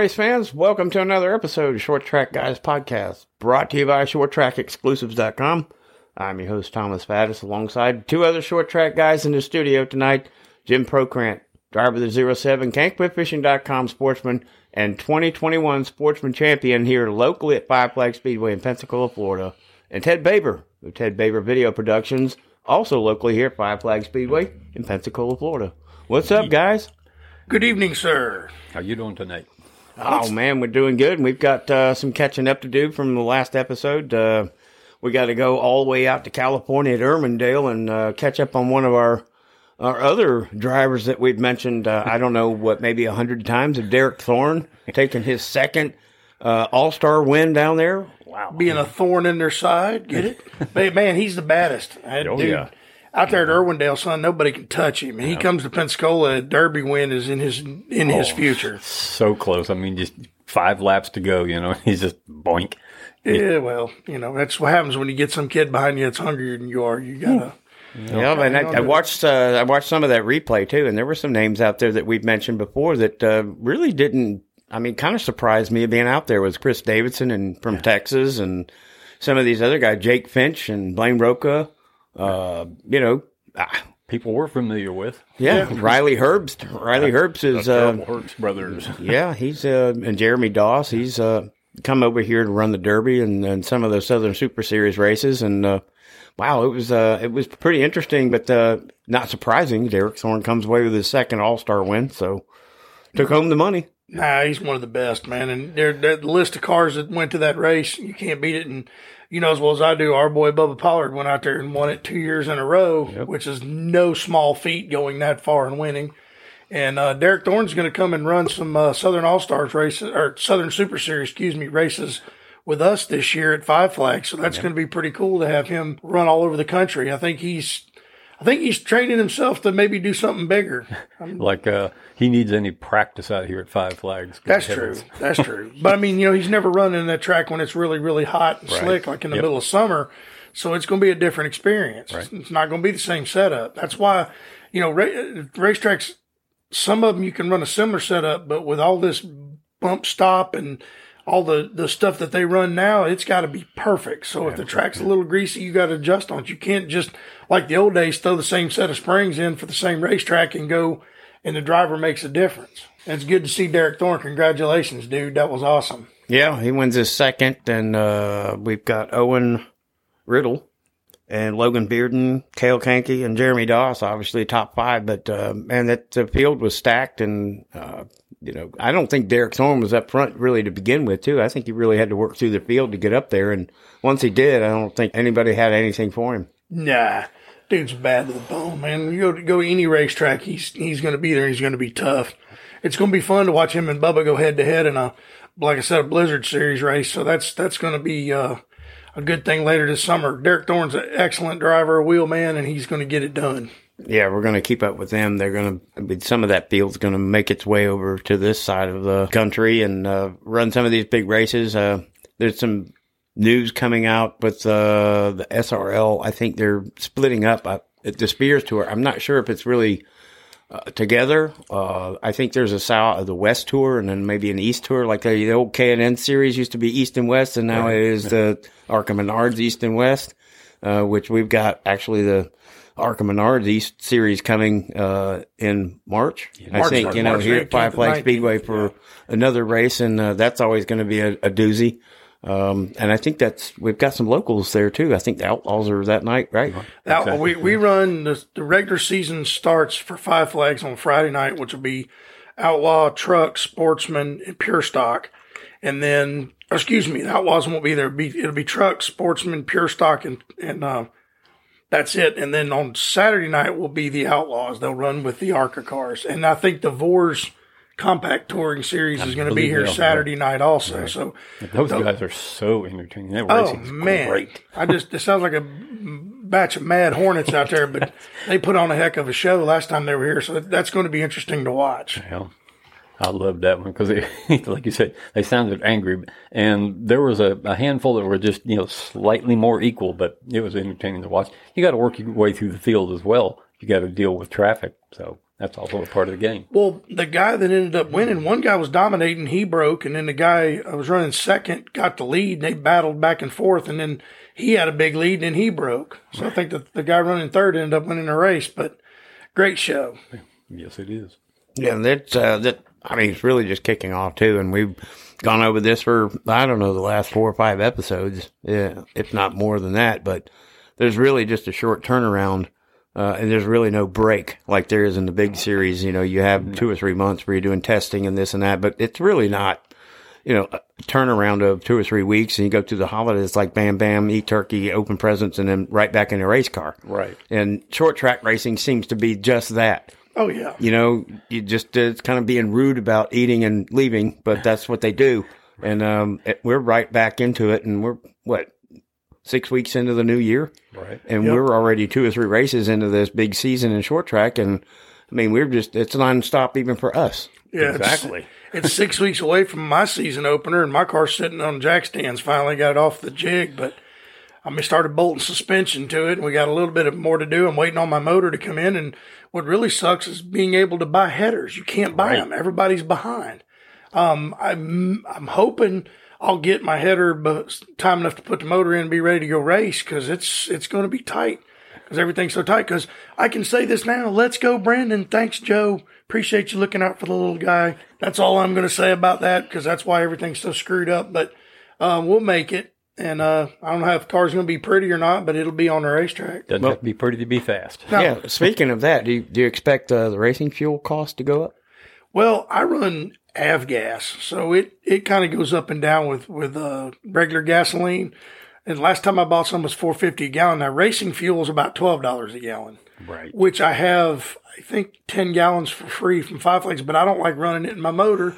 Hello, race fans. Welcome to another episode of Short Track Guys Podcast, brought to you by ShortTrackExclusives.com. I'm your host, Thomas Faddis, alongside two other short track guys in the studio tonight Jim Procrant, driver of the 07 CankWhipFishing.com sportsman and 2021 sportsman champion here locally at Five Flag Speedway in Pensacola, Florida, and Ted Baber of Ted Baber Video Productions, also locally here at Five Flag Speedway in Pensacola, Florida. What's up, guys? Good evening, sir. How you doing tonight? Oh man, we're doing good. And we've got uh, some catching up to do from the last episode. Uh, we got to go all the way out to California at Irwindale and uh, catch up on one of our our other drivers that we've mentioned. Uh, I don't know what, maybe a hundred times of Derek Thorne taking his second uh, All Star win down there. Wow. Being a thorn in their side. Get it? Man, he's the baddest. That Oh, dude, yeah. Out there at Irwindale, son, nobody can touch him. And he comes to Pensacola, a Derby win is in his in his Oh. future. So close. I mean, just five laps to go. You know, he's just boink. Yeah, well, you know, that's what happens when you get some kid behind you that's hungrier than you are. You gotta Yeah, and I, I watched uh, I watched some of that replay too, and there were some names out there that we've mentioned before that uh, really didn't. I mean, kind of surprised me being out there was Chris Davidson and from Texas, and some of these other guys, Jake Finch and Blaine Rocha. Uh, you know, ah, People we're familiar with. yeah, Riley Herbst. Riley Herbst is uh, Terrible Herbst brothers. yeah, he's uh, and Jeremy Doss. He's uh, come over here to run the Derby and, and some of the Southern Super Series races, and uh, wow, it was uh, it was pretty interesting, but uh, not surprising. Derek Thorne comes away with his second All Star win, so took home the money. Nah, he's one of the best, man. And there, the list of cars that went to that race, you can't beat it. And you know as well as I do, our boy Bubba Pollard went out there and won it two years in a row, which is no small feat going that far and winning. And uh, Derek Thorne's going to come and run some uh, Southern All Stars races or Southern Super Series, excuse me, races with us this year at Five Flags. So that's going to be pretty cool to have him run all over the country. I think he's, I think he's training himself to maybe do something bigger. like uh, he needs any practice out here at Five Flags. That's heavens. true. That's true. But I mean, you know, he's never running that track when it's really, really hot and slick, like in the Yep. middle of summer. So it's going to be a different experience. It's not going to be the same setup. That's why, you know, ra- racetracks, some of them you can run a similar setup, but with all this bump stop and all the, the stuff that they run now, it's got to be perfect. So if the track's a little greasy, you got to adjust on it. You can't just, like the old days, throw the same set of springs in for the same racetrack and go, and the driver makes a difference. And it's good to see Derek Thorne. Congratulations, dude. That was awesome. Yeah, he wins his second, and uh, we've got Owen Riddle and Logan Bearden, Kale Kankey, and Jeremy Doss, obviously top five. But uh, man, that the field was stacked, and uh, you know, I don't think Derek Thorne was up front really to begin with. Too, I think he really had to work through the field to get up there, and once he did, I don't think anybody had anything for him. Nah, dude's bad to the bone, man. You go go any racetrack, he's he's going to be there. He's going to be tough. It's going to be fun to watch him and Bubba go head to head in a, like I said, a Blizzard Series race. So that's that's going to be uh, a good thing later this summer. Derek Thorne's an excellent driver, a wheel man, and he's going to get it done. Yeah, we're going to keep up with them. They're going to, some of that field's going to make its way over to this side of the country and uh, run some of these big races. Uh, there's some news coming out with uh, the SRL. I think they're splitting up uh, at the Spears Tour. I'm not sure if it's really uh, together. Uh, I think there's a south, of the West Tour, and then maybe an East Tour. Like the, the old K and N series used to be East and West, and now it is the ARCA Menards East and West, uh, which we've got actually the ARCA Menards East series coming uh, in March. I March- think you know March here at 18th Five and Flag Speedway for another race, and uh, that's always going to be a, a doozy. Um, and I think that's we've got some locals there too. I think the Outlaws are that night, right? Now we we run the the regular season starts for Five Flags on Friday night, which will be Outlaw, Truck, Sportsman, and Pure Stock, and then excuse me, the Outlaws won't be there. It'll be, it'll be Truck, Sportsman, Pure Stock, and and uh, that's it. And then on Saturday night will be the Outlaws. They'll run with the Arca cars, and I think the Vors Compact Touring Series is going to be here Saturday night also. So Those guys are so entertaining. That Oh man, great. I just it sounds like a batch of mad hornets out there, but they put on a heck of a show last time they were here, so that's going to be interesting to watch. Yeah. I loved that one because, like you said, they sounded angry, and there was a, a handful that were just you know slightly more equal, but it was entertaining to watch. You got to work your way through the field as well. You got to deal with traffic, so That's also a part of the game. Well, the guy that ended up winning, one guy was dominating, he broke, and then the guy I was running second got the lead, and they battled back and forth, and then he had a big lead, and then he broke. So I think that the guy running third ended up winning the race, but great show. Yes, it is. Yeah, and that's uh, that. I mean, it's really just kicking off too, and we've gone over this for I don't know the last four or five episodes, yeah, if not more than that. But there's really just a short turnaround, uh, and there's really no break like there is in the big series. You know, you have two or three months where you're doing testing and this and that, but it's really not. You know, a turnaround of two or three weeks, and you go through the holidays it's like bam, bam, eat turkey, open presents, and then right back in a race car. Right. And short track racing seems to be just that. Oh yeah, You know, you just uh, it's kind of being rude about eating and leaving, but that's what they do. And um, it, we're right back into it, and we're what six weeks into the new year, Right. and Yep. we're already two or three races into this big season in short track, and I mean we're just it's nonstop even for us. yeah, it's- It's, six weeks away from my season opener, and my car's sitting on jack stands. Finally got it off the jig, but I mean, started bolting suspension to it, and we got a little bit of more to do. I'm waiting on my motor to come in, and what really sucks is being able to buy headers. You can't buy them; everybody's behind. Um, I'm I'm hoping I'll get my header but time enough to put the motor in and be ready to go race because it's it's going to be tight because everything's so tight. Because I can say this now: Let's go, Brandon. Thanks, Joe. Appreciate you looking out for the little guy. That's all I'm going to say about that because that's why everything's so screwed up. But uh, we'll make it. And uh, I don't know if the car's going to be pretty or not, but it'll be on the racetrack. Doesn't have to be pretty to be fast. No. Yeah. Speaking of that, do you, do you expect uh, the racing fuel cost to go up? Well, I run avgas, so it, it kind of goes up and down with with uh, regular gasoline. And last time I bought some was four fifty a gallon. Now racing fuel is about twelve dollars a gallon, Right. which I have I think ten gallons for free from Five Flags. But I don't like running it in my motor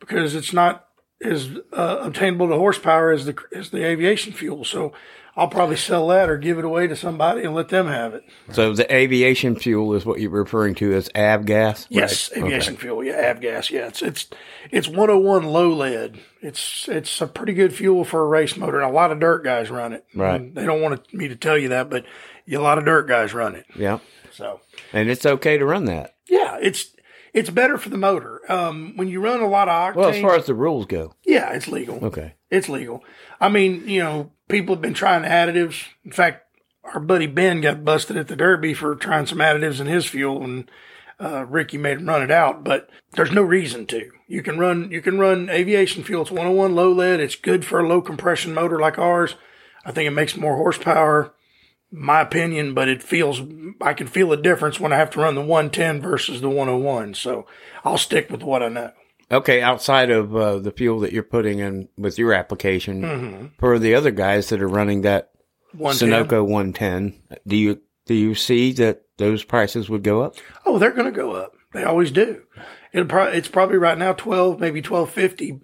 because it's not as uh, obtainable to horsepower as the as the aviation fuel. So I'll probably sell that or give it away to somebody and let them have it. So the aviation fuel is what you're referring to as avgas. Yes, aviation fuel. Yeah, avgas. Yeah, it's it's it's 101 low lead. It's it's a pretty good fuel for a race motor, and a lot of dirt guys run it. Right. And they don't want me to tell you that, but a lot of dirt guys run it. Yeah. So And it's okay to run that. yeah, it's it's better for the motor. Um, when you run a lot of octane, Well, as far as the rules go. yeah, it's legal. Okay. It's legal. I mean, you know, people have been trying additives. In fact, our buddy Ben got busted at the Derby for trying some additives in his fuel, and uh, Ricky made him run it out. But there's no reason to. You can run. You can run aviation fuel. It's 101 low lead. It's good for a low compression motor like ours. I think it makes more horsepower. My opinion, but it feels I can feel a difference when I have to run the 110 versus the 101. So I'll stick with what I know. Okay, outside of uh, the fuel that you're putting in with your application, Mm-hmm. for the other guys that are running that 110. Sunoco 110, do you do you see that those prices would go up? Oh, they're going to go up. They always do. It'll pro- it's probably right now twelve, maybe twelve fifty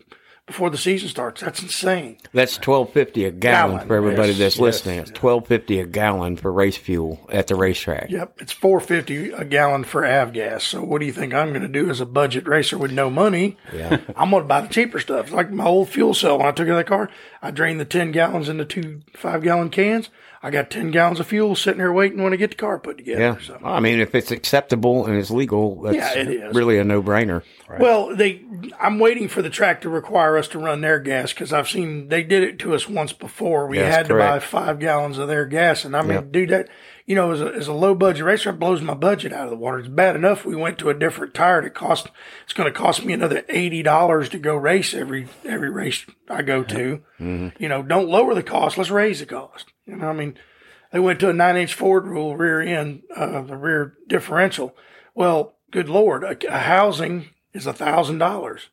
before the season starts. That's insane. That's twelve fifty a gallon, Gallon, for everybody yes, that's yes. listening. It's twelve fifty a gallon for race fuel at the racetrack. Yep, it's four fifty a gallon for avgas. So what do you think I'm going to do as a budget racer with no money? Yeah. I'm going to buy the cheaper stuff, like my old fuel cell. When I took it out that car, I drained the ten gallons into two five gallon cans. I got ten gallons of fuel sitting there waiting when I get the car put together. Yeah, So. I mean, if it's acceptable and it's legal, that's Yeah, it is. really a no-brainer. Well, they. I'm waiting for the track to require us to run their gas because I've seen they did it to us once before. We Yes, had to buy five gallons of their gas, and I mean, Yep. dude, that you know, as a, as a low budget racer, it blows my budget out of the water. It's bad enough we went to a different tire. It cost. It's going to cost me another eighty dollars to go race every every race I go to. You know, don't lower the cost. Let's raise the cost. You know, I mean, they went to a nine inch Ford rule rear end, uh, the rear differential. Well, good lord, a, a housing is a thousand dollars.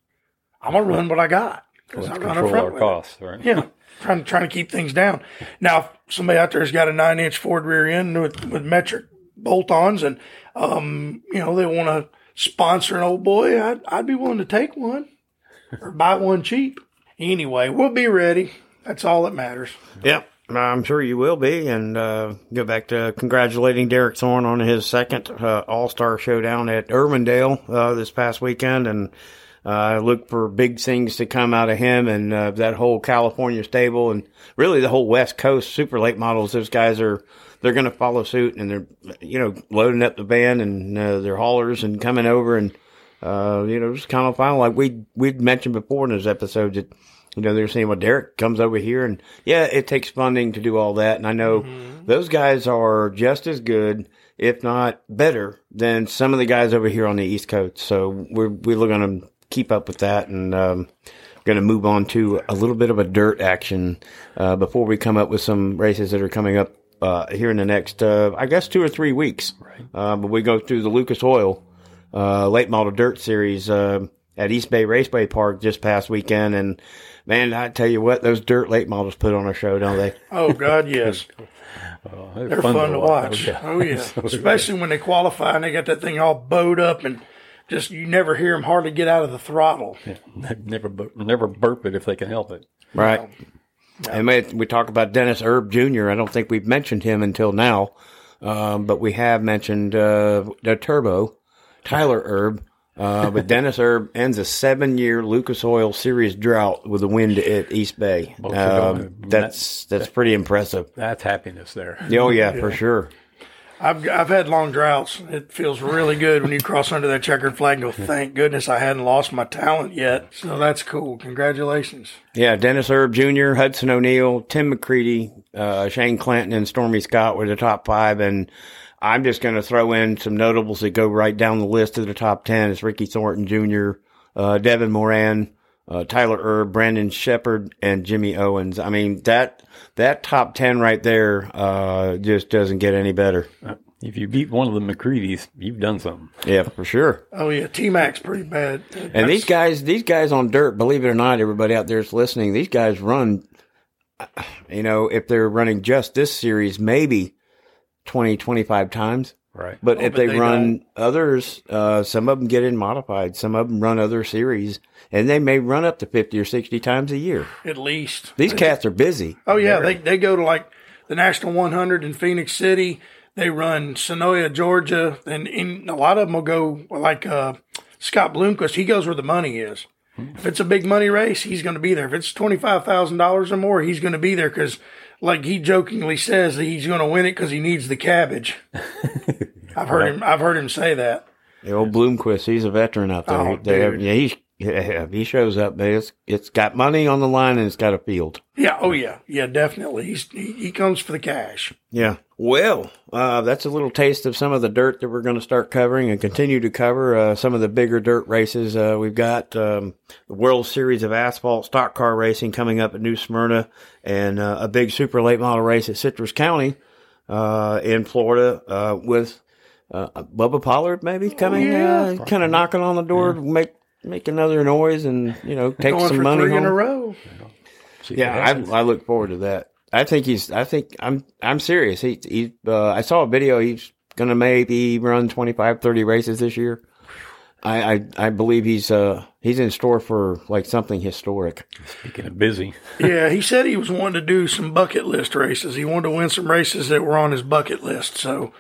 I'm gonna run what I got because I run a Control front our costs, right? Yeah, trying trying to keep things down. Now, if somebody out there's got a nine inch Ford rear end with with metric bolt-ons, and um, you know they want to sponsor an old boy, I'd I'd be willing to take one or buy one cheap. Anyway, we'll be ready. That's all that matters. Yep. I'm sure you will be, and uh, go back to congratulating Derek Thorne on his second uh, All Star Showdown at Irwindale uh, this past weekend, and Uh, look for big things to come out of him and uh, that whole California stable and really the whole West Coast super late models. Those guys are they're going to follow suit and they're you know loading up the van and uh, their haulers and coming over and uh, you know just kind of final like we we'd mentioned before in those episodes that you know they're saying well Derek comes over here and yeah it takes funding to do all that and I know those guys are just as good if not better than some of the guys over here on the East Coast. So we're we're going to keep up with that and. Um, going to move on to a little bit of a dirt action uh, before we come up with some races that are coming up uh, here in the next, uh, I guess, two or three weeks. Right. Uh, but we go through the Lucas Oil uh, late model dirt series uh, at East Bay Raceway Park just past weekend, and man, I tell you what, those dirt late models put on a show, don't they? Oh God, yes. Oh, They're fun, to watch. Oh yeah, especially when they qualify and they got that thing all bowed up and just you never hear them hardly get out of the throttle. never, bur- never burp it if they can help it. Right. And we, we talk about Dennis Erb Jr. I don't think we've mentioned him until now, um, but we have mentioned uh, the Turbo, Tyler Erb. Uh, but Dennis Erb ends a seven-year Lucas Oil Series drought with a win at East Bay. Both Um, that's that's pretty impressive. That's happiness there. Oh yeah, for sure. I've I've had long droughts. It feels really good when you cross under that checkered flag and go, thank goodness I hadn't lost my talent yet. So that's cool. Congratulations. Yeah, Dennis Erb Jr., Hudson O'Neill, Tim McCreadie, uh, Shane Clanton, and Stormy Scott were the top five. And I'm just going to throw in some notables that go right down the list of the top 10. It's Ricky Thornton Jr., uh, Devin Moran, uh, Tyler Erb, Brandon Sheppard, and Jimmy Owens. I mean, that, that top 10 right there, uh, just doesn't get any better. If you beat one of the McCreadie's, you've done something. Yeah, for sure. Oh yeah, T Mac's pretty bad. And these guys, these guys on dirt, believe it or not, everybody out there is listening. These guys run, you know, if they're running just this series, maybe 20, 25 times. Right. But Oh, if but they, they run others, uh, some of them get in modified. Some of them run other series, and they may run up to 50 or 60 times a year. at least. These cats are busy. Oh yeah, they they go to like the National 100 in Phenix City. They run Senoia, Georgia, and in, a lot of them will go like uh, Scott Bloomquist. He goes where the money is. If it's a big money race, he's going to be there. If it's twenty five thousand dollars or more, he's going to be there because, like he jokingly says, that he's going to win it because he needs the cabbage. I've heard him. I've heard him say that. The old Bloomquist, he's a veteran out there. Oh, They- yeah, he, yeah, he shows up. man. It's, it's got money on the line and it's got a field. Yeah. Oh yeah. Yeah. Definitely. He's he, he comes for the cash. Yeah. Well, uh, that's a little taste of some of the dirt that we're going to start covering and continue to cover. Uh, some of the bigger dirt races. Uh, we've got um, the World Series of Asphalt Stock Car Racing coming up at New Smyrna and uh, a big super late model race at Citrus County uh, in Florida uh, with uh, Bubba Pollard maybe coming, yeah. uh, kind of knocking on the door to make make another noise and you know take Going some for money three in a row. Yeah, I, I look forward to that. I think he's. I think I'm. I'm serious. He. He. Uh, I saw a video. He's gonna maybe run 25, 30 races this year. I. I, I believe he's. Uh. He's in store for like something historic. speaking of busy, Yeah, he said he was wanting to do some bucket list races. He wanted to win some races that were on his bucket list. So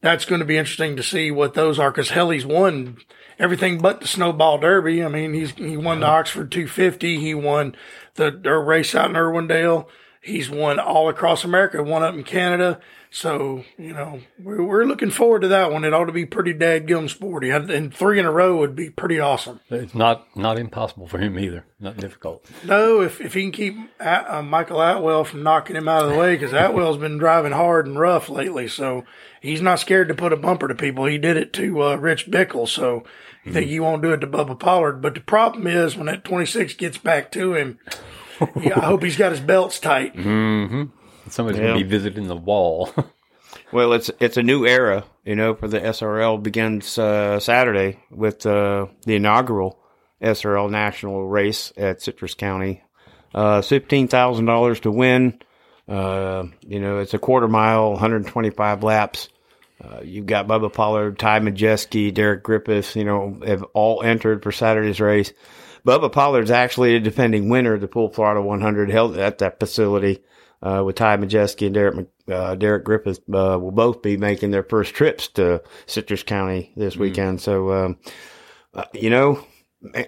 that's going to be interesting to see what those are because hell, he's won everything but the Snowball Derby. I mean, he's he won the Oxford 250. He won the dirt race out in Irwindale. He's won all across America, one up in Canada. So, you know, we're, we're looking forward to that one. It ought to be pretty dadgum sporty. And three in a row would be pretty awesome. it's not not impossible for him either. Not difficult. No, if if he can keep A- uh, Michael Atwell from knocking him out of the way, because Atwell's been driving hard and rough lately, so he's not scared to put a bumper to people. He did it to uh, Rich Bickle, so you think he won't do it to Bubba Pollard. But the problem is when that 26 gets back to him, yeah, I hope he's got his belts tight. Somebody's Yeah. going to be visiting the wall. Well, it's it's a new era, you know, for the SRL begins uh, Saturday with uh, the inaugural SRL national race at Citrus County. Uh, fifteen thousand dollars to win. Uh, you know, it's a quarter mile, 125 laps. Uh, you've got Bubba Pollard, Ty Majeski, Derek Griffiths, you know, have all entered for Saturday's race. Bubba Pollard's actually a defending winner of the Full Florida 100 held at that facility uh, with Ty Majeski and Derek uh, Derek Griffith uh, will both be making their first trips to Citrus County this weekend. So, um, uh, you know,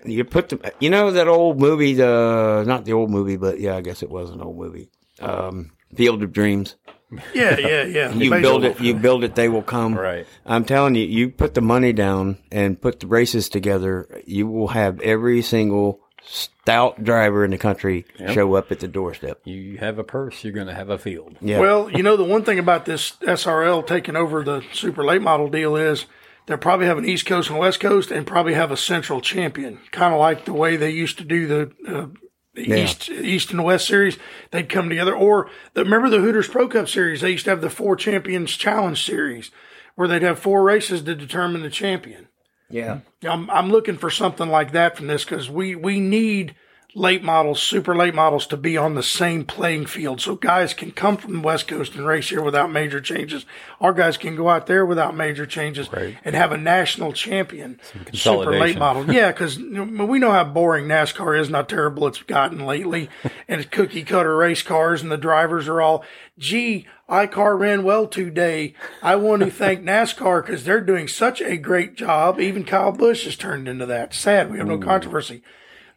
you put the, you know that old movie, the not the old movie, but yeah, I guess it was an old movie. Um, Field of Dreams. Yeah, yeah, yeah. You Baseball. build it, you build it, they will come. Right. I'm telling you, you put the money down and put the races together, you will have every single stout driver in the country show up at the doorstep. You have a purse, you're going to have a field. Yeah. Well, you know, the one thing about this SRL taking over the super late model deal is they'll probably have an East Coast and West Coast and probably have a central champion, kind of like the way they used to do the, uh, the East East and West series. They'd come together. Or the, remember the Hooters Pro Cup series? They used to have the Four Champions Challenge series where they'd have four races to determine the champion. yeah. I'm I'm looking for something like that from this because we we need late models, super late models, to be on the same playing field, so guys can come from the West Coast and race here without major changes. Our guys can go out there without major changes Right. and have a national champion, super late model. Yeah, because we know how boring NASCAR is, and how terrible it's gotten lately, and it's cookie cutter race cars, and the drivers are all, gee. iCar ran well today. I want to thank NASCAR because they're doing such a great job. Even Kyle Busch has turned into that. Sad. We have no controversy.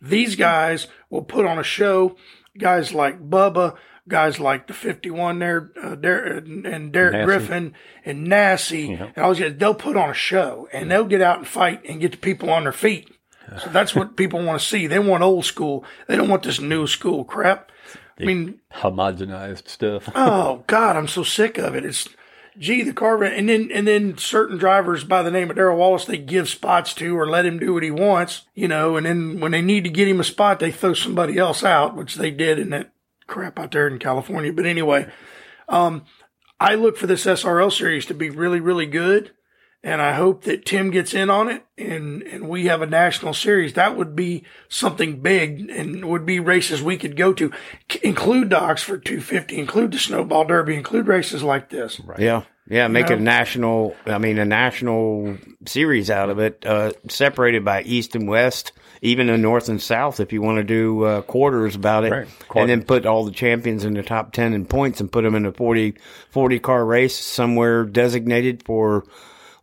These guys will put on a show. Guys like Bubba, guys like the 51 there, uh, Der- and Derek Nasse. Griffin and Nasse, and all these guys, they'll put on a show and they'll get out and fight and get the people on their feet. So that's what people want to see. They want old school. They don't want this new school crap. I mean, Homogenized stuff. oh God, I'm so sick of it. It's gee, the car and then and then certain drivers by the name of Darrell Wallace they give spots to or let him do what he wants, you know, and then when they need to get him a spot, they throw somebody else out, which they did in that crap out there in California. But anyway, um, I look for this SRL series to be really, really good. And I hope that Tim gets in on it and, and we have a national series. That would be something big and would be races we could go to. C- include the Oxford 250, include the Snowball Derby, include races like this. Yeah. Yeah. Make know? a national, I mean, a national series out of it, uh, separated by East and West, even a North and South if you want to do uh, quarters about it. Right. And then put all the champions in the top 10 in points and put them in a 40, 40 car race somewhere designated for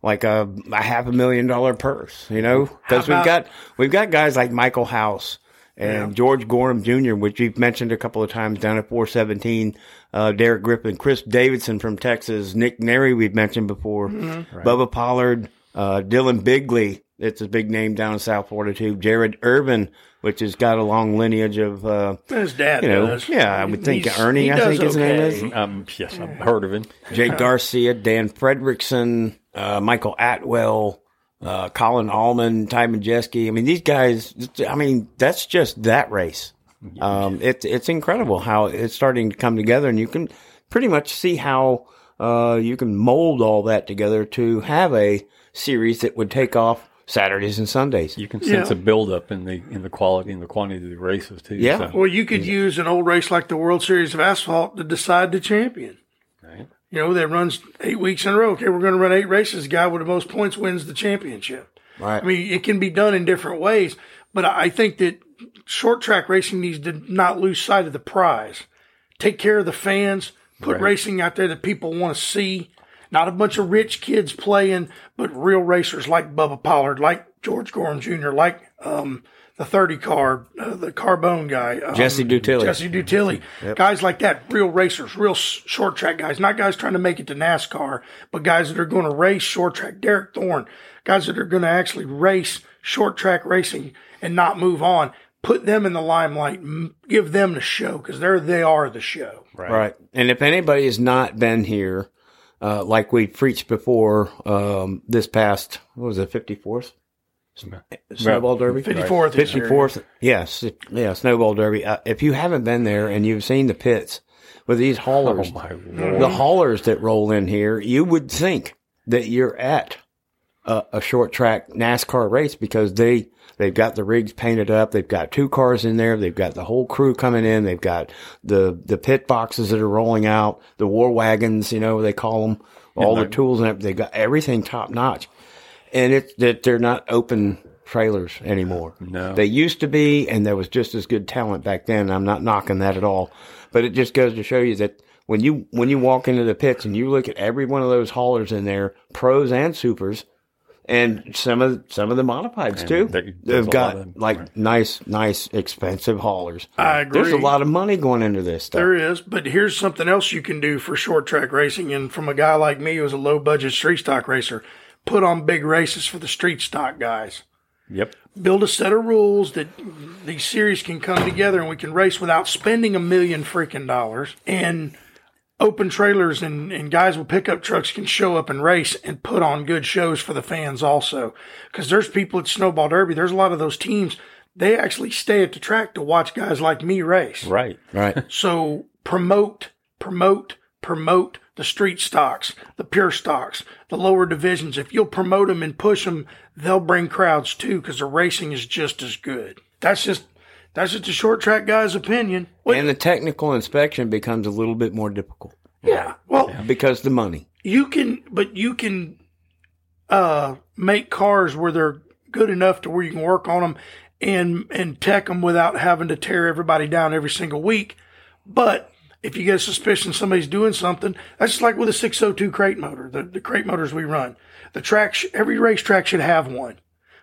like a, a half a million dollar purse, you know? Because we've got, we've got guys like Michael House. And George Gorham Jr., which you've mentioned a couple of times down at 417, uh, Derek Griffin, Chris Davidson from Texas, Nick Neri, we've mentioned before, Bubba Pollard, uh, Dylan Bigley, it's a big name down in South Florida too, Jared Irvin, which has got a long lineage of, uh, His dad you know, does. yeah, I would think He's- Ernie, I think his name is. Um, yes, I've heard of him. Jake Garcia, Dan Fredrickson, uh, Michael Atwell, uh, Colin Allman, Ty Majeski. I mean, these guys, I mean, that's just that race. Um, it's, it's incredible how it's starting to come together and you can pretty much see how, uh, you can mold all that together to have a series that would take off Saturdays and Sundays. You can sense Yeah. a buildup in the in the quality and the quantity of the races too. Yeah. so, Well, you could use an old race like the World Series of Asphalt to decide the champion. You know, that runs eight weeks in a row. Okay, we're going to run eight races. The guy with the most points wins the championship. Right. I mean, it can be done in different ways, but I think that short track racing needs to not lose sight of the prize. Take care of the fans, put Right. racing out there that people want to see. Not a bunch of rich kids playing, but real racers like Bubba Pollard, like George Gorham Jr., like um, the 30 car, uh, the Carbone guy. Um, Jesse Dutilly. Jesse Dutilly. Guys like that, real racers, real short track guys, not guys trying to make it to NASCAR, but guys that are going to race short track. Derek Thorne, guys that are going to actually race short track racing and not move on. Put them in the limelight, give them the show because they're they are the show. Right. And if anybody has not been here, uh, like we preached before, um, this past, what was it, 54th? Snowball Derby? fifty fourth, fifty fourth. Yes. Yeah. Snowball Derby. Uh, if you haven't been there and you've seen the pits with these haulers, Oh my lord! the haulers that roll in here, you would think that you're at a, a short track NASCAR race because they they've got the rigs painted up. They've got two cars in there. They've got the whole crew coming in. They've got the the pit boxes that are rolling out, the war wagons, you know they call them, all the tools and everything. They got everything top notch, and it's that they're not open trailers anymore. No. They used to be, and there was just as good talent back then. I'm not knocking that at all, but it just goes to show you that when you when you walk into the pits and you look at every one of those haulers in there, pros and supers, and some of some of the modifieds too. there- They've got lot of- like nice, nice, expensive haulers. I agree. There's a lot of money going into this stuff. There is, but here's something else you can do for short track racing. And from a guy like me who's a low budget street stock racer, put on big races for the street stock guys. Yep. Build a set of rules that these series can come together and we can race without spending a million freaking dollars. And open trailers and, and guys with pickup trucks can show up and race and put on good shows for the fans also. Because there's people at Snowball Derby, there's a lot of those teams, they actually stay at the track to watch guys like me race. Right. Right. So promote, promote, promote the street stocks, the pure stocks, the lower divisions. If you'll promote them and push them, they'll bring crowds too because the racing is just as good. That's just that's just a short track guy's opinion. Well, And the technical inspection becomes a little bit more difficult yeah. Well, because the money. you can, but you can uh, make cars where they're good enough to where you can work on them and and tech them without having to tear everybody down every single week. But if you get a suspicion somebody's doing something, that's just like with a 602 crate motor, the, the crate motors we run. The track, every racetrack should have one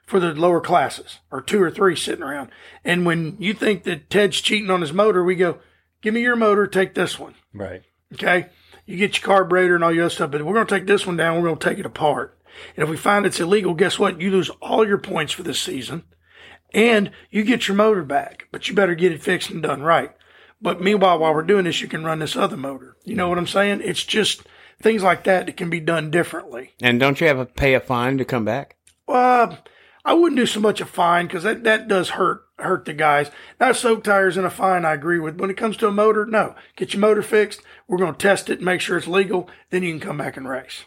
for the lower classes or two or three sitting around. And when you think that Ted's cheating on his motor, we go, give me your motor, take this one. Right. Okay. You get your carburetor and all your other stuff, but we're going to take this one down. We're going to take it apart. And if we find it's illegal, guess what? You lose all your points for this season and you get your motor back, but you better get it fixed and done right. But meanwhile, while we're doing this, you can run this other motor. You know what I'm saying? It's just things like that that can be done differently. And don't you have to pay a fine to come back? Uh, I wouldn't do so much a fine because that, that does hurt hurt the guys. Now, soak tires and a fine, I agree with. When it comes to a motor, no. Get your motor fixed. We're going to test it and make sure it's legal. Then you can come back and race.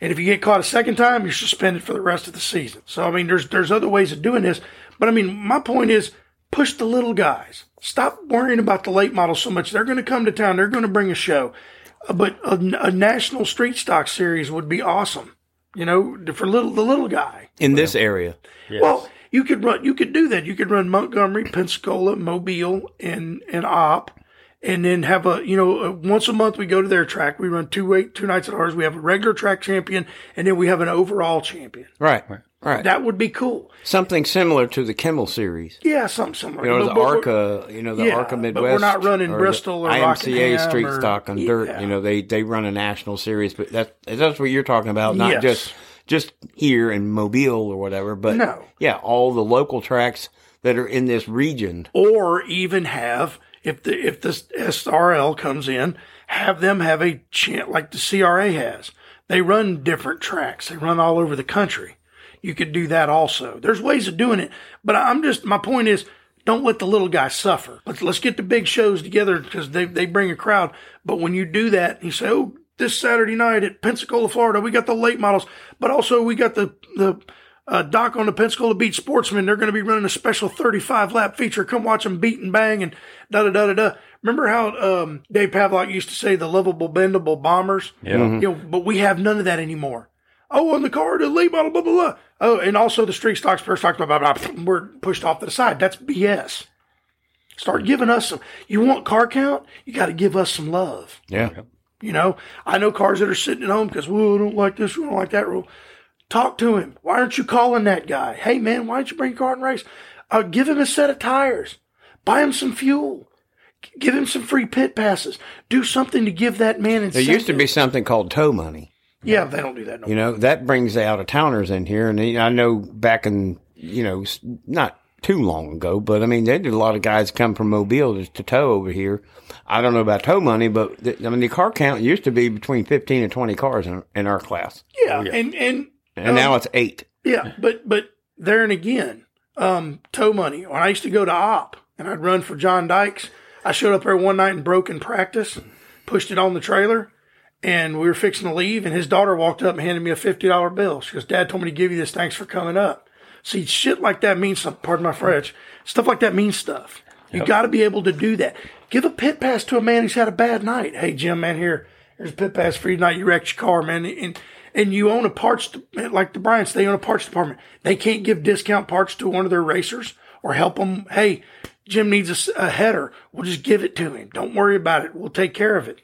And if you get caught a second time, you're suspended for the rest of the season. So I mean, there's there's other ways of doing this. But I mean, my point is push the little guys. Stop worrying about the late models so much. They're going to come to town. They're going to bring a show. Uh, But a, a national street stock series would be awesome. You know, for little the little guy. In this area. Well, you could run. You could do that. You could run Montgomery, Pensacola, Mobile, and and Opp, and then have a you know uh, once a month we go to their track. We run two week two nights at ours. We have a regular track champion, and then we have an overall champion. Right. Right. That would be cool. Something similar to the Kimmel series. Yeah, something similar. You know, the ARCA, you know, the Yeah, ARCA but we're not running the Bristol or IMCA Rockingham Street or- Stock on dirt. You know, they, they run a national series, but that, that's what you're talking about, not Yes. just, just here in Mobile or whatever, but No. yeah, all the local tracks that are in this region. or even have if the if the SRL comes in, have them have a chant like the CRA has. They run different tracks. They run all over the country. You could do that also. There's ways of doing it, but I'm just my point is don't let the little guy suffer. Let's let's get the big shows together because they they bring a crowd. But when you do that, you say, oh, this Saturday night at Pensacola, Florida, we got the late models, but also we got the the uh, Doc on the Pensacola Beach Sportsman. They're going to be running a special 35 lap feature. Come watch them beat and bang and da da da da da. Remember how um, Dave Pavlock used to say the lovable, bendable bombers? Yeah. You know, but we have none of that anymore. Oh, on the car, the late model, blah, blah, blah. Oh, and also the street stocks, per stocks, blah, blah, blah. We're pushed off to the side. That's BS. Start giving us some. You want car count? You got to give us some love. Yeah. You know, I know cars that are sitting at home because, well, I don't like this, I don't like that rule. Talk to him. Why aren't you calling that guy? Hey, man, why don't you bring your car and race? Uh, give him a set of tires. Buy him some fuel. Give him some free pit passes. Do something to give that man There used to be something called tow money. Yeah, they don't do that no You know, that brings the out of towners in here. And I know back in, you know, not too long ago, but I mean, they did a lot of guys come from Mobile to, to tow over here. I don't know about tow money, but the, I mean, the car count used to be between 15 and 20 cars in, in our class. Yeah, and and And now it's eight. Yeah, but but there and again, um, tow money. When I used to go to Opp and I'd run for John Dykes, I showed up there one night and broke in broken practice, pushed it on the trailer, and we were fixing to leave, and his daughter walked up and handed me a fifty dollar bill. She goes, "Dad told me to give you this. Thanks for coming up." See, shit like that means something. Pardon my French. Stuff like that means stuff. You got to be able to do that. Give a pit pass to a man who's had a bad night. Hey, Jim, man, here, here's a pit pass for you tonight. You wrecked your car, man, and and you own a parts like the Bryants. They own a parts department. They can't give discount parts to one of their racers or help them. Hey, Jim needs a header. We'll just give it to him. Don't worry about it. We'll take care of it.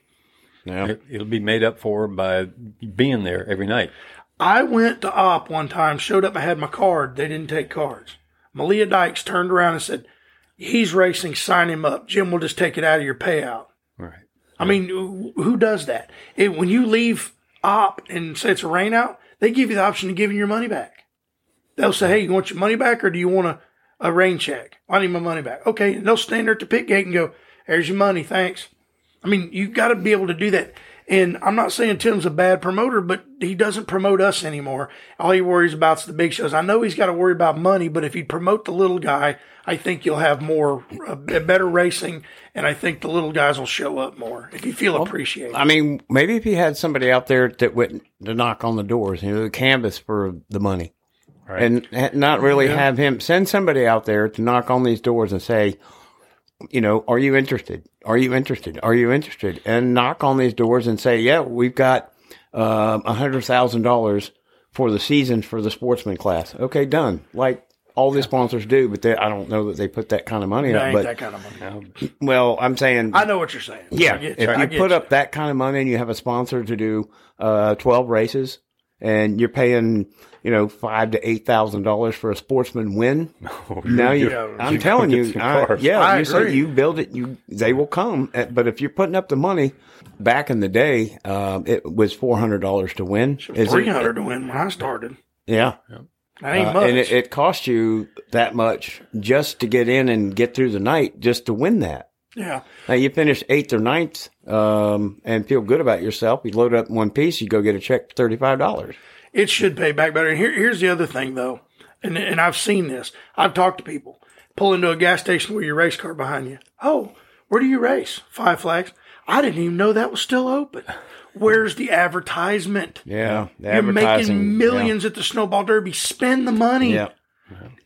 Yeah. It, it'll be made up for by being there every night. I went to Opp one time, showed up, I had my card. They didn't take cards. Malia Dykes turned around and said, "He's racing. Sign him up. Jim will just take it out of your payout." Right. I mean, who who does that? It, when you leave Opp and say it's a rain out, they give you the option of giving your money back. They'll say, "Hey, you want your money back, or do you want a, a rain check? I need my money back." Okay, and they'll stand there at the pit gate and go, "There's your money, thanks." I mean, you've got to be able to do that. And I'm not saying Tim's a bad promoter, but he doesn't promote us anymore. All he worries about is the big shows. I know he's got to worry about money, but if he'd promote the little guy, I think you'll have more, uh, better racing, and I think the little guys will show up more if you feel appreciated. I mean, maybe if you had somebody out there that went to knock on the doors, you know, the canvas for the money, Right. and not really have him send somebody out there to knock on these doors and say, you know, are you interested? Are you interested? Are you interested? And knock on these doors and say, yeah, we've got um, a hundred thousand dollars for the season for the sportsman class. Okay, done. Like all the sponsors do, but they, I don't know that they put that kind of money up. But that kind of money. well, I'm saying I know what you're saying. yeah, get if you put up that kind of money and you have a sponsor to do uh, twelve races, and you're paying you know five to eight thousand dollars for a sportsman win, now you, Yeah, I'm you telling you, I, cars. yeah, I you say agree. you build it, you they will come. Uh, But if you're putting up the money, back in the day, um, it was four hundred dollars to win. Three hundred to win when I started. yeah, That ain't uh, much. and it, it cost you that much just to get in and get through the night, just to win that. yeah. Now you finish eighth or ninth, um, and feel good about yourself. You load up in one piece, you go get a check for thirty five dollars. It should pay back better. And here, here's the other thing, though, and and I've seen this. I've talked to people. Pull into a gas station with your race car behind you. Oh, where do you race? Five Flags. I didn't even know that was still open. Where's the advertisement? Yeah, the You're making millions at the Snowball Derby. Spend the money. Yeah,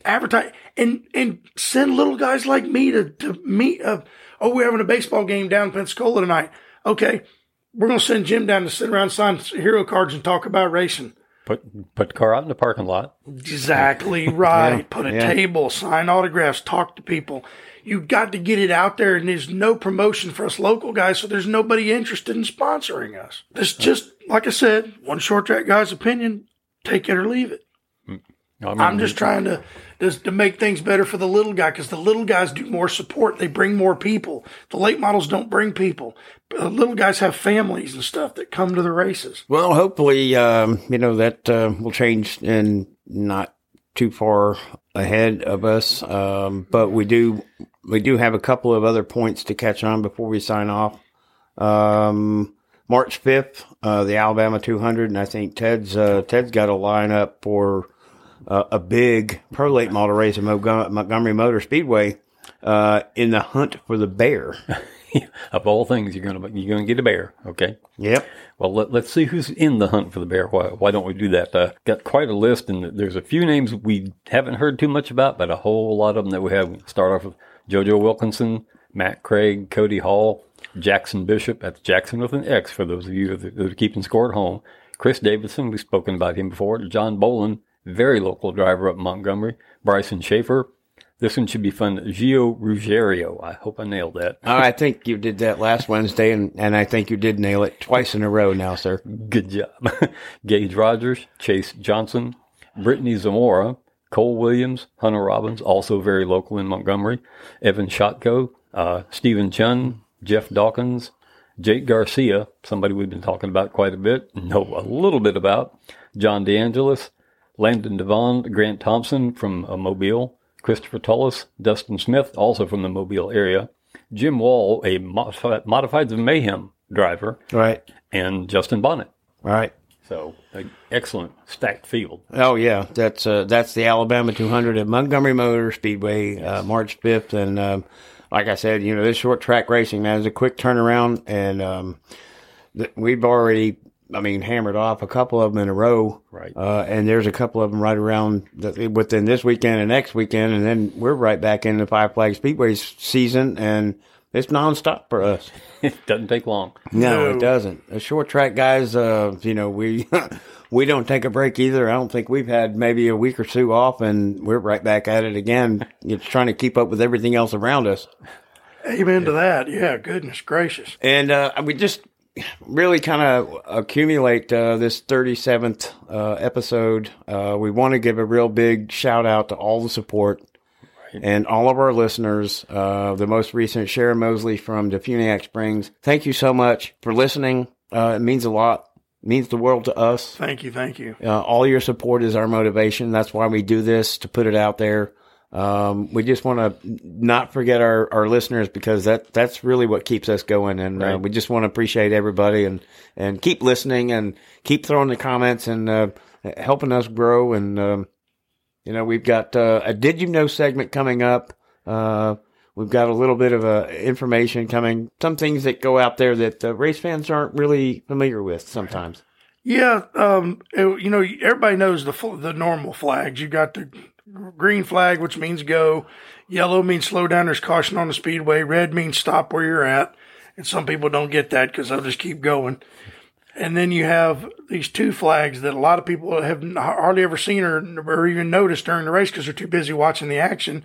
advertise and and send little guys like me to to meet. Uh, oh, we're having a baseball game down in Pensacola tonight. Okay, we're gonna send Jim down to sit around, sign hero cards, and talk about racing. Put put the car out in the parking lot. Exactly right. Yeah, Put a yeah. table, sign autographs, talk to people. You got to get it out there, and there's no promotion for us local guys, so there's nobody interested in sponsoring us. This just like I said, one short track guy's opinion. Take it or leave it. I mean, I'm just trying to just to make things better for the little guy because the little guys do more support. They bring more people. The late models don't bring people. The little guys have families and stuff that come to the races. Well, hopefully, um, you know that uh, will change and not too far ahead of us. Um, but we do we do have a couple of other points to catch on before we sign off. Um, March fifth, uh, the Alabama 200, and I think Ted's uh, Ted's got a lineup for uh, a big pro late model race at Montgomery Motor Speedway uh, in the hunt for the bear. of all things, you're gonna you're gonna get a bear. Okay. yep. Well, let, let's see who's in the hunt for the bear. Why, why don't we do that? Uh, got quite a list, and there's a few names we haven't heard too much about, but a whole lot of them that we have. Start off with JoJo Wilkinson, Matt Craig, Cody Hall, Jackson Bishop. That's Jackson with an X for those of you that that are keeping score at home. Chris Davidson, we've spoken about him before. John Bolin, very local driver up Montgomery. Bryson Schaefer. This one should be fun. Gio Ruggiero. I hope I nailed that. I think you did that last Wednesday, and, and I think you did nail it twice in a row now, sir. Good job. Gage Rogers, Chase Johnson, Brittany Zamora, Cole Williams, Hunter Robbins, also very local in Montgomery, Evan Shotko, uh, Stephen Chun, Jeff Dawkins, Jake Garcia, somebody we've been talking about quite a bit, know a little bit about, John DeAngelis, Landon Devon, Grant Thompson from uh, Mobile, Christopher Tullis, Dustin Smith, also from the Mobile area, Jim Wall, a modified, modified Mayhem driver, Right. and Justin Bonnet. Right. So, an excellent stacked field. Oh yeah, that's uh, that's the Alabama 200 at Montgomery Motor Speedway, uh, March 5th, and um, like I said, you know this short track racing now is a quick turnaround, and um, th- we've already, I mean, hammered off a couple of them in a row, Right. Uh, and there's a couple of them right around the, within this weekend and next weekend, and then we're right back in the Five Flag Speedway season, and it's nonstop for us. It doesn't take long. No, No. it doesn't. The short track guys, uh, you know, we we don't take a break either. I don't think we've had maybe a week or two off, and we're right back at it again. It's trying to keep up with everything else around us. Amen to that. Yeah, goodness gracious. And uh, we just really kind of accumulate uh, this 37th uh, episode, uh, we want to give a real big shout out to all the support and all of our listeners. Uh, the most recent Sharon Mosley from DeFuniak Springs. Thank you so much for listening. Uh, it means a lot. It means the world to us. Thank you, thank you. Uh, all your support is our motivation. That's why we do this to put it out there. Um, we just want to not forget our, our listeners because that that's really what keeps us going, and uh, we just want to appreciate everybody and and keep listening and keep throwing the comments and uh, helping us grow. And um, you know, we've got uh, a Did You Know segment coming up. Uh, we've got a little bit of uh, information coming, some things that go out there that uh, race fans aren't really familiar with sometimes. Yeah, um, it- you know, everybody knows the fl- the normal flags. You got the green flag, which means go. Yellow means slow down. There's caution on the speedway. Red means stop where you're at. And some people don't get that because they'll just keep going. And then you have these two flags that a lot of people have hardly ever seen or, or even noticed during the race because they're too busy watching the action.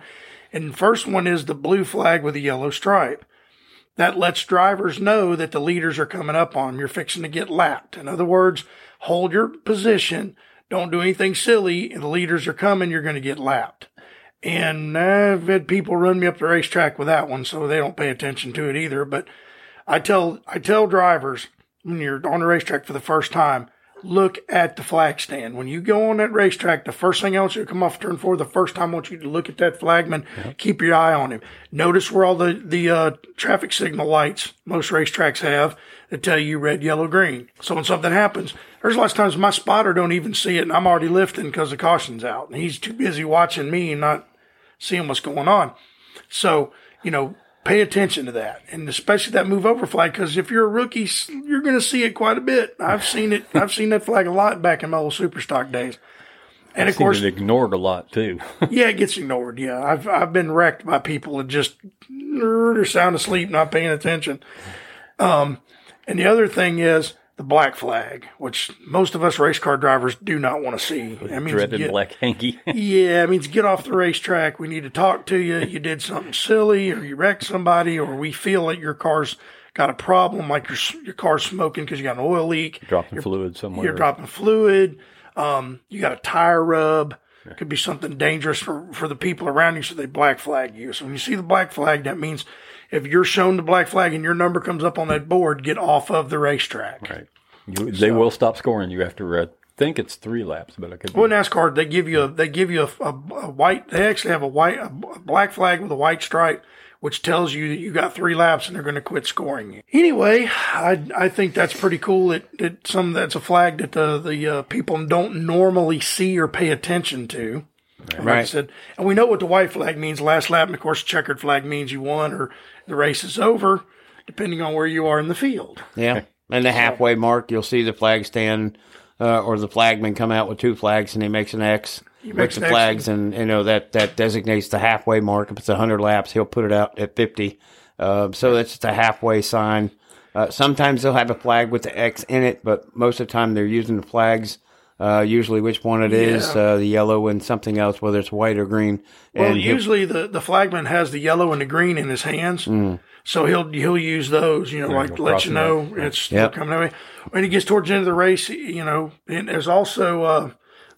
And the first one is the blue flag with a yellow stripe. That lets drivers know that the leaders are coming up on. You're fixing to get lapped. In other words, hold your position. Don't do anything silly. The leaders are coming. You're going to get lapped. And I've had people run me up the racetrack with that one, so they don't pay attention to it either. But I tell I tell drivers when you're on the racetrack for the first time, look at the flag stand. When you go on that racetrack, the first thing I want you to come off turn four, the first time I want you to look at that flagman, keep your eye on him. Notice where all the, the uh, traffic signal lights most racetracks have that tell you red, yellow, green. So when something happens, there's lots of times my spotter don't even see it and I'm already lifting because the caution's out. And he's too busy watching me and not seeing what's going on. So, you know, pay attention to that. And especially that move over flag, because if you're a rookie, you're going to see it quite a bit. I've seen it. I've seen that flag a lot back in my old super stock days. And of Seen course, ignored a lot too. yeah, it gets ignored. Yeah. I've, I've been wrecked by people that just, they're sound asleep, not paying attention. Um, and the other thing is the black flag, which most of us race car drivers do not want to see. That means Dreaded get- black hanky. yeah, it means get off the racetrack. We need to talk to you. You did something silly, or you wrecked somebody, or we feel that your car's got a problem, like your your car's smoking because you got an oil leak. Dropping fluid somewhere. You're dropping fluid. Um, you got a tire rub. Could be something dangerous for, for the people around you, so they black flag you. So when you see the black flag, that means if you're shown the black flag and your number comes up on that board, get off of the racetrack. Right. You, they will stop scoring you after I think it's three laps, but I could. Well, NASCAR they give you a they give you a, a, a white they actually have a white a black flag with a white stripe, which tells you that you got three laps and they're going to quit scoring you. Anyway, I I think that's pretty cool. That, that some that's a flag that the the uh, people don't normally see or pay attention to. Like I Right. said, and we know what the white flag means. Last lap, and of course, checkered flag means you won or the race is over, depending on where you are in the field. Yeah. And the halfway mark, you'll see the flag stand uh, or the flagman come out with two flags and he makes an X with makes the flags. And, you know, that, that designates the halfway mark. If it's 100 laps, he'll put it out at 50. Uh, so that's just a halfway sign. Uh, sometimes they'll have a flag with the X in it, but most of the time they're using the flags. Uh, usually which one it is, Yeah. uh, the yellow and something else, whether it's white or green. Well, and usually the, the flagman has the yellow and the green in his hands, so he'll he'll use those, you know, like he'll let you know it's Yep. coming away. When he gets towards the end of the race, you know, and there's also uh,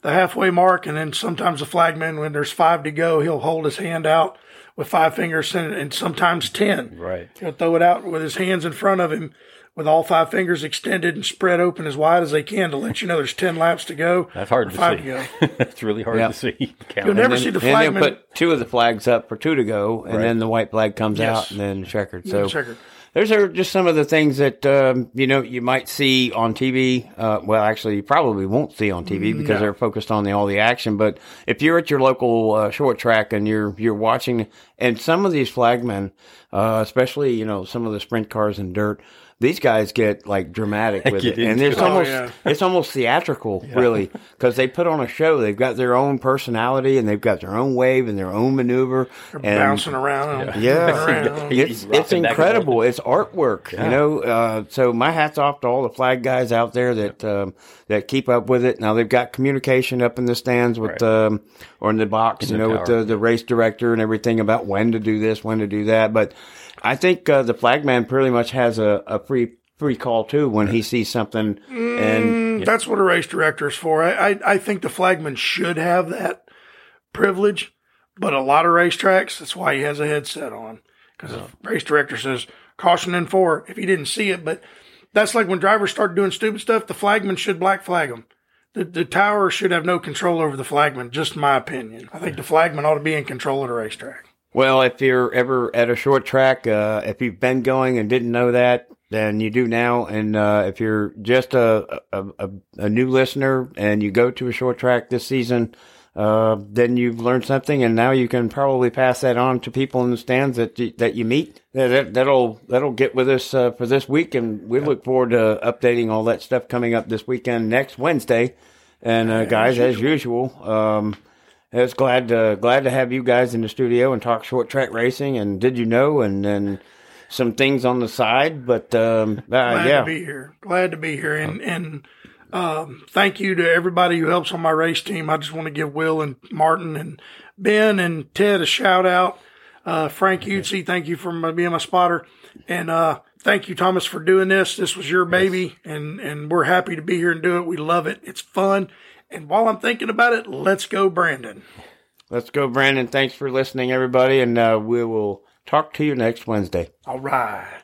the halfway mark, and then sometimes the flagman, when there's five to go, he'll hold his hand out with five fingers and, and sometimes ten. right. He'll throw it out with his hands in front of him. With all five fingers extended and spread open as wide as they can to let you know there's 10 laps to go. That's hard to five see. go. That's really hard Yeah. to see. Count. You'll never and see the then, and flagman. they'll put two of the flags up for two to go, and Right. then the white flag comes Yes. out, and then checkered. So checkered. Those are just some of the things that um, you know you might see on TV. Uh, well, actually, you probably won't see on TV because No. they're focused on the, all the action. But if you're at your local uh, short track and you're you're watching, and some of these flagmen, uh, especially you know some of the sprint cars and dirt. These guys get like dramatic with it, and it's it. Oh, almost yeah. it's almost theatrical, really, because they put on a show. They've got their own personality, and they've got their own wave and their own maneuver. and bouncing around. and Yeah. around. It's it's incredible. It's artwork, you know. Uh, so my hats off to all the flag guys out there that um, that keep up with it. Now they've got communication up in the stands with Right. um, or in the box, you the know, with the the race director and everything about when to do this, when to do that. But I think uh, the flagman pretty much has a, a free free call too when he sees something. And Mm, That's what a race director is for. I, I, I think the flagman should have that privilege, but a lot of racetracks, that's why he has a headset on. Because the race director says, caution in four, if he didn't see it. But that's like when drivers start doing stupid stuff, the flagman should black flag them. The, the tower should have no control over the flagman, just my opinion. I think the flagman ought to be in control of the racetrack. Well, if you're ever at a short track, uh, if you've been going and didn't know that, then you do now. And uh, if you're just a, a, a, new listener and you go to a short track this season, uh, then you've learned something, and now you can probably pass that on to people in the stands that you, that you meet. That, that'll that'll get with us uh, for this week, and we look forward to updating all that stuff coming up this weekend next Wednesday. And uh, guys, as usual, um, it's glad to, glad to have you guys in the studio and talk short track racing. And did you know? And then some things on the side, but um, uh, Glad yeah, to be here. Glad to be here. And, and um, thank you to everybody who helps on my race team. I just want to give Will and Martin and Ben and Ted a shout out. Uh, Frank Utsey, thank you for my, being my spotter. And uh, thank you, Thomas, for doing this. This was your baby, and, and we're happy to be here and do it. We love it. It's fun. And while I'm thinking about it, let's go, Brandon. let's go, Brandon. Thanks for listening, everybody, and uh, we will talk to you next Wednesday. All right.